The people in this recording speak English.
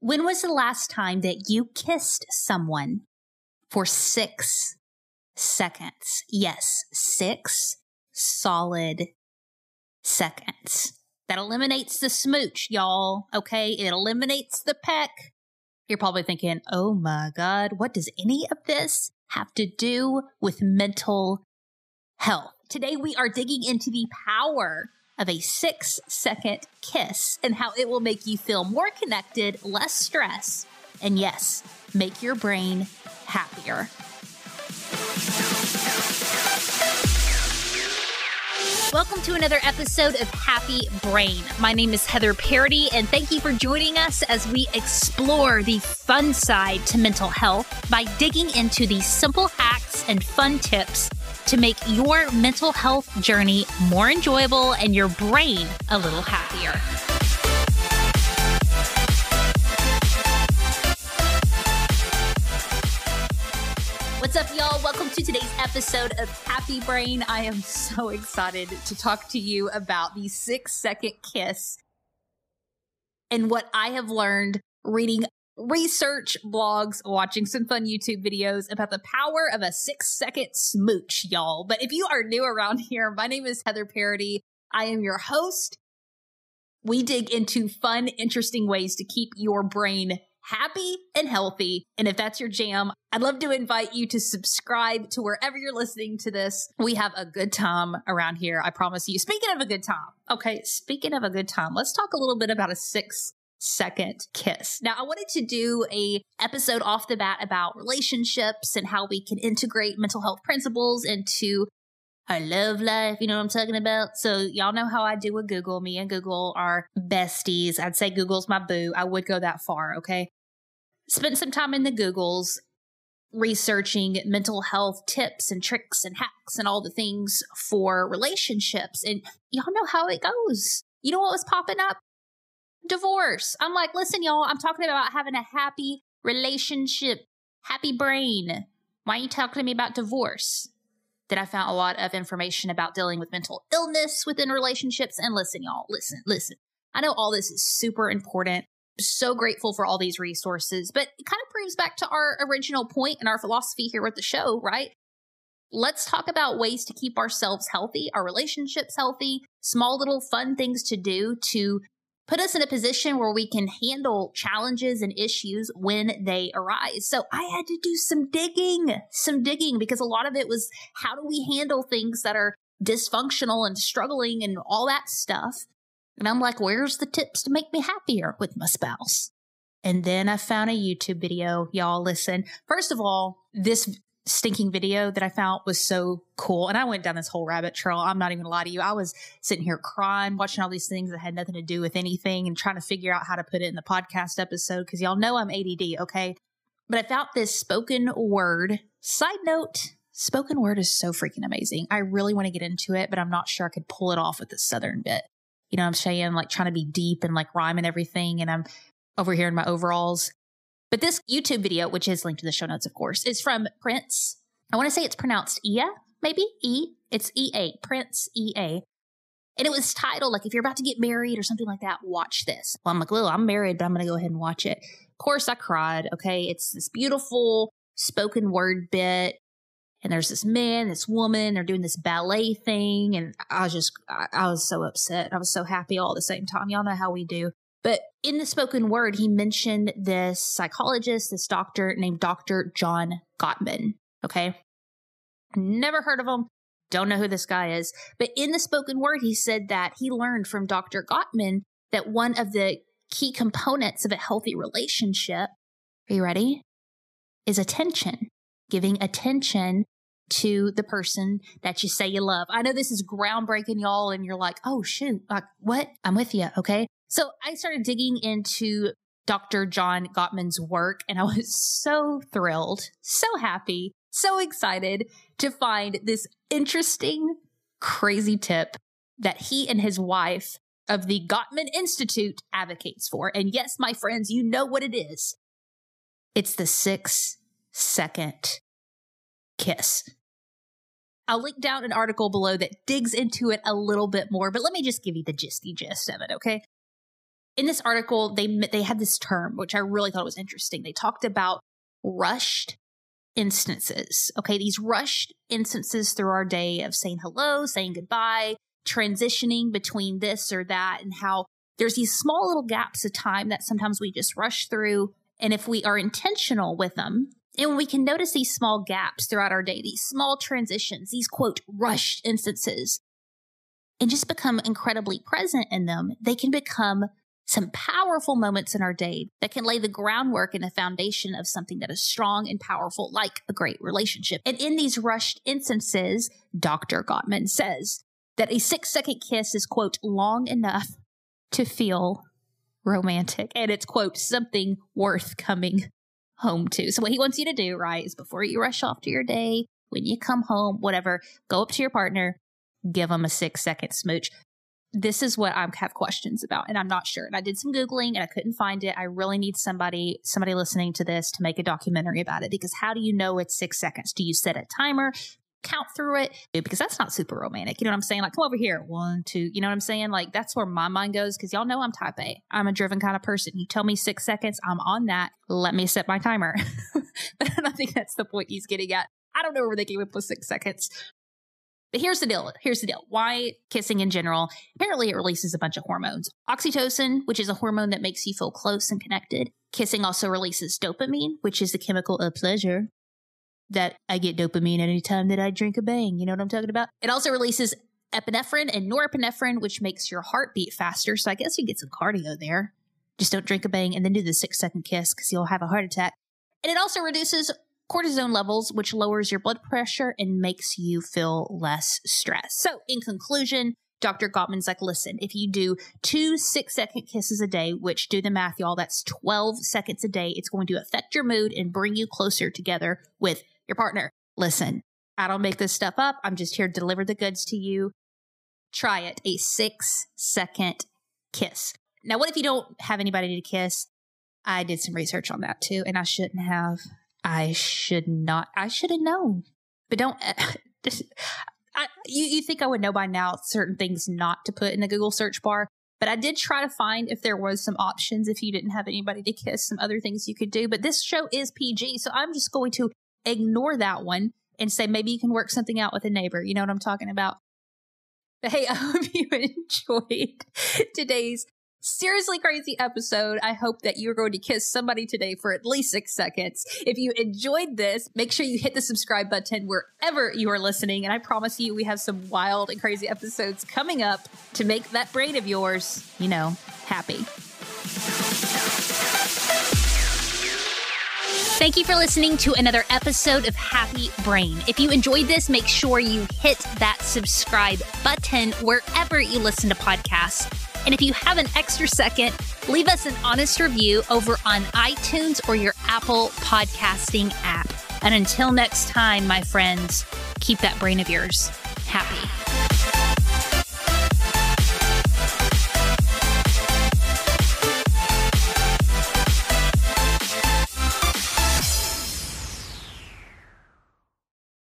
When was the last time that you kissed someone for six seconds? Yes, six solid seconds. That eliminates the smooch, y'all. Okay. It eliminates the peck. You're probably thinking, oh my God, what does any of this have to do with mental health? Today, we are digging into the power of a six second kiss and how it will make you feel more connected, less stress, and yes, make your brain happier. Welcome to another episode of Happy Brain. My name is Heather Parady, and thank you for joining us as we explore the fun side to mental health by digging into the simple hacks and fun tips to make your mental health journey more enjoyable and your brain a little happier. What's up, y'all? Welcome to today's episode of Happy Brain. I am so excited to talk to you about the six second kiss and what I have learned reading research blogs, watching some fun YouTube videos about the power of a six second smooch, y'all. But if you are new around here, my name is Heather Parady. I am your host. We dig into fun, interesting ways to keep your brain happy and healthy. And if that's your jam, I'd love to invite you to subscribe to wherever you're listening to this. We have a good time around here. I promise you. Speaking of a good time, okay, speaking of a good time, let's talk a little bit about a six second kiss. Now, I wanted to do a episode off the bat about relationships and how we can integrate mental health principles into our love life. You know what I'm talking about? So y'all know how I do with Google. Me and Google are besties. I'd say Google's my boo. I would go that far. Okay. Spent some time in the Googles researching mental health tips and tricks and hacks and all the things for relationships. And y'all know how it goes. You know what was popping up? Divorce. I'm like, listen, y'all, I'm talking about having a happy relationship, happy brain. Why are you talking to me about divorce? Then I found a lot of information about dealing with mental illness within relationships. And listen, y'all, listen, listen. I know all this is super important. So grateful for all these resources, but it kind of proves back to our original point and our philosophy here with the show, right? Let's talk about ways to keep ourselves healthy, our relationships healthy, small little fun things to do to put us in a position where we can handle challenges and issues when they arise. So I had to do some digging, some digging because a lot of it was how do we handle things that are dysfunctional and struggling and all that stuff. And I'm like, where's the tips to make me happier with my spouse? And then I found a YouTube video. Y'all listen. First of all, this stinking video that I found was so cool. And I went down this whole rabbit trail. I'm not even gonna lie to you. I was sitting here crying, watching all these things that had nothing to do with anything and trying to figure out how to put it in the podcast episode because y'all know I'm ADD, okay? But I found this spoken word. Side note, spoken word is so freaking amazing. I really want to get into it, but I'm not sure I could pull it off with the southern bit. You know I'm saying? Like trying to be deep and like rhyme and everything. And I'm over here in my overalls. But this YouTube video, which is linked to the show notes, of course, is from Prince. I want to say it's pronounced Ea, maybe E. It's E A, Prince E A. And it was titled, like, if you're about to get married or something like that, watch this. Well, I'm like, well, I'm married, but I'm going to go ahead and watch it. Of course, I cried. Okay. It's this beautiful spoken word bit. And there's this man, this woman, they're doing this ballet thing. And I was just, I, I was so upset. I was so happy all at the same time. Y'all know how we do. But in the spoken word, he mentioned this psychologist, this doctor named Dr. John Gottman. Okay. Never heard of him. Don't know who this guy is. But in the spoken word, he said that he learned from Dr. Gottman that one of the key components of a healthy relationship, are you ready? Is attention, giving attention to the person that you say you love. I know this is groundbreaking, y'all, and you're like, oh, shoot, like, what? I'm with you. Okay. So I started digging into Dr. John Gottman's work, and I was so thrilled, so happy, so excited to find this interesting, crazy tip that he and his wife of the Gottman Institute advocates for. And yes, my friends, you know what it is. It's the six second kiss. I'll link down an article below that digs into it a little bit more, but let me just give you the gisty gist of it, okay? In this article, they they had this term which I really thought was interesting. They talked about rushed instances. Okay, these rushed instances through our day of saying hello, saying goodbye, transitioning between this or that, and how there's these small little gaps of time that sometimes we just rush through. And if we are intentional with them, and we can notice these small gaps throughout our day, these small transitions, these quote, rushed instances, and just become incredibly present in them, they can become some powerful moments in our day that can lay the groundwork and the foundation of something that is strong and powerful, like a great relationship. And in these rushed instances, Dr. Gottman says that a six second kiss is, quote, long enough to feel romantic. And it's, quote, something worth coming home to. So, what he wants you to do, right, is before you rush off to your day, when you come home, whatever, go up to your partner, give them a six second smooch this is what I have questions about, and I'm not sure. And I did some Googling and I couldn't find it. I really need somebody, somebody listening to this to make a documentary about it because how do you know it's six seconds? Do you set a timer? Count through it because that's not super romantic. You know what I'm saying? Like, come over here. One, two. You know what I'm saying? Like, that's where my mind goes because y'all know I'm type A. I'm a driven kind of person. You tell me six seconds, I'm on that. Let me set my timer. but I think that's the point he's getting at. I don't know where they came up with six seconds. But here's the deal. Here's the deal. Why kissing in general? Apparently, it releases a bunch of hormones. Oxytocin, which is a hormone that makes you feel close and connected. Kissing also releases dopamine, which is the chemical of pleasure. That I get dopamine anytime that I drink a bang. You know what I'm talking about? It also releases epinephrine and norepinephrine, which makes your heart beat faster. So I guess you get some cardio there. Just don't drink a bang and then do the six second kiss because you'll have a heart attack. And it also reduces cortisone levels, which lowers your blood pressure and makes you feel less stressed. So, in conclusion, Dr. Gottman's like, listen, if you do two six second kisses a day, which do the math, y'all, that's 12 seconds a day, it's going to affect your mood and bring you closer together with your partner. Listen, I don't make this stuff up. I'm just here to deliver the goods to you. Try it a six second kiss. Now, what if you don't have anybody to kiss? I did some research on that too, and I shouldn't have. I should not. I should have known. But don't. I, you, you think I would know by now certain things not to put in the Google search bar, but I did try to find if there was some options if you didn't have anybody to kiss, some other things you could do. But this show is PG, so I'm just going to ignore that one and say maybe you can work something out with a neighbor. You know what I'm talking about? But hey, I hope you enjoyed today's seriously crazy episode. I hope that you're going to kiss somebody today for at least six seconds. If you enjoyed this, make sure you hit the subscribe button wherever you are listening. And I promise you, we have some wild and crazy episodes coming up to make that brain of yours, you know, happy. Thank you for listening to another episode of Happy Brain. If you enjoyed this, make sure you hit that subscribe button wherever you listen to podcasts. And if you have an extra second, leave us an honest review over on iTunes or your Apple podcasting app. And until next time, my friends, keep that brain of yours happy.